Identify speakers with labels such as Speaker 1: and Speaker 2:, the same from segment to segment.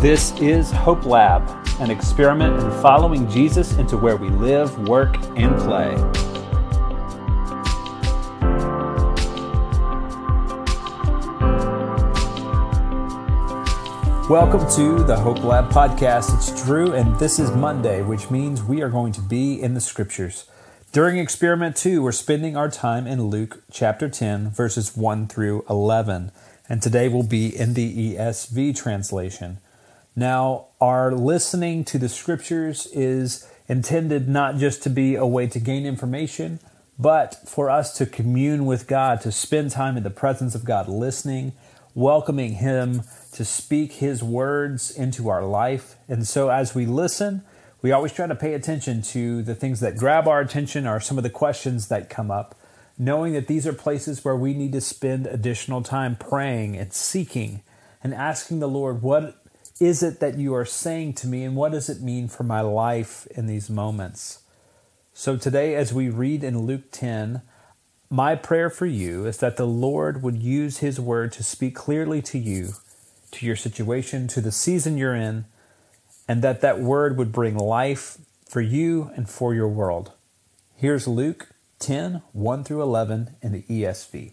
Speaker 1: This is Hope Lab, an experiment in following Jesus into where we live, work, and play. Welcome to the Hope Lab podcast. It's Drew, and this is Monday, which means we are going to be in the scriptures. During experiment two, we're spending our time in Luke chapter 10, verses 1 through 11, and today we'll be in the ESV translation. Now, our listening to the scriptures is intended not just to be a way to gain information, but for us to commune with God, to spend time in the presence of God, listening, welcoming Him to speak His words into our life. And so as we listen, we always try to pay attention to the things that grab our attention or some of the questions that come up, knowing that these are places where we need to spend additional time praying and seeking and asking the Lord, what is it that you are saying to me and what does it mean for my life in these moments? So today, as we read in Luke 10, my prayer for you is that the Lord would use His word to speak clearly to you to your situation, to the season you're in, and that that word would bring life for you and for your world. Here's Luke 10 1 through 11 in the ESV.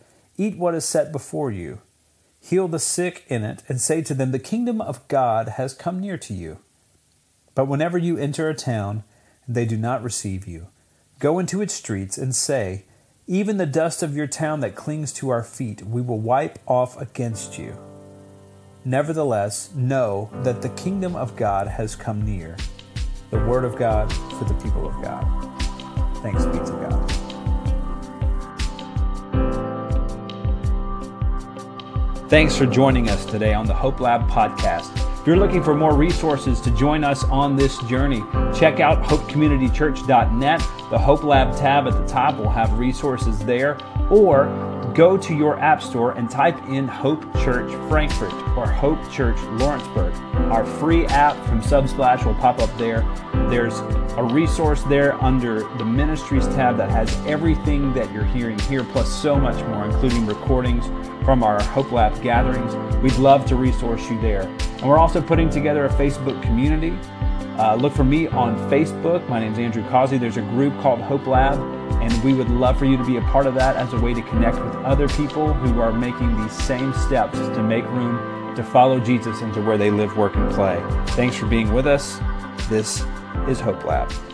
Speaker 1: eat what is set before you. Heal the sick in it, and say to them, The kingdom of God has come near to you. But whenever you enter a town and they do not receive you, go into its streets and say, even the dust of your town that clings to our feet, we will wipe off against you. Nevertheless, know that the kingdom of God has come near. The word of God for the people of God. Thanks be to God. Thanks for joining us today on the Hope Lab podcast. If you're looking for more resources to join us on this journey, check out hopecommunitychurch.net. The Hope Lab tab at the top will have resources there, or go to your app store and type in Hope Church Frankfurt or Hope Church Lawrenceburg. Our free app from Subsplash will pop up there. There's a resource there under the Ministries tab that has everything that you're hearing here, plus so much more, including recordings from our Hope Lab gatherings. We'd love to resource you there. And we're also putting together a Facebook community. Uh, look for me on Facebook. My name is Andrew Causey. There's a group called Hope Lab, and we would love for you to be a part of that as a way to connect with other people who are making these same steps to make room to follow Jesus into where they live, work, and play. Thanks for being with us. This is Hope Lab.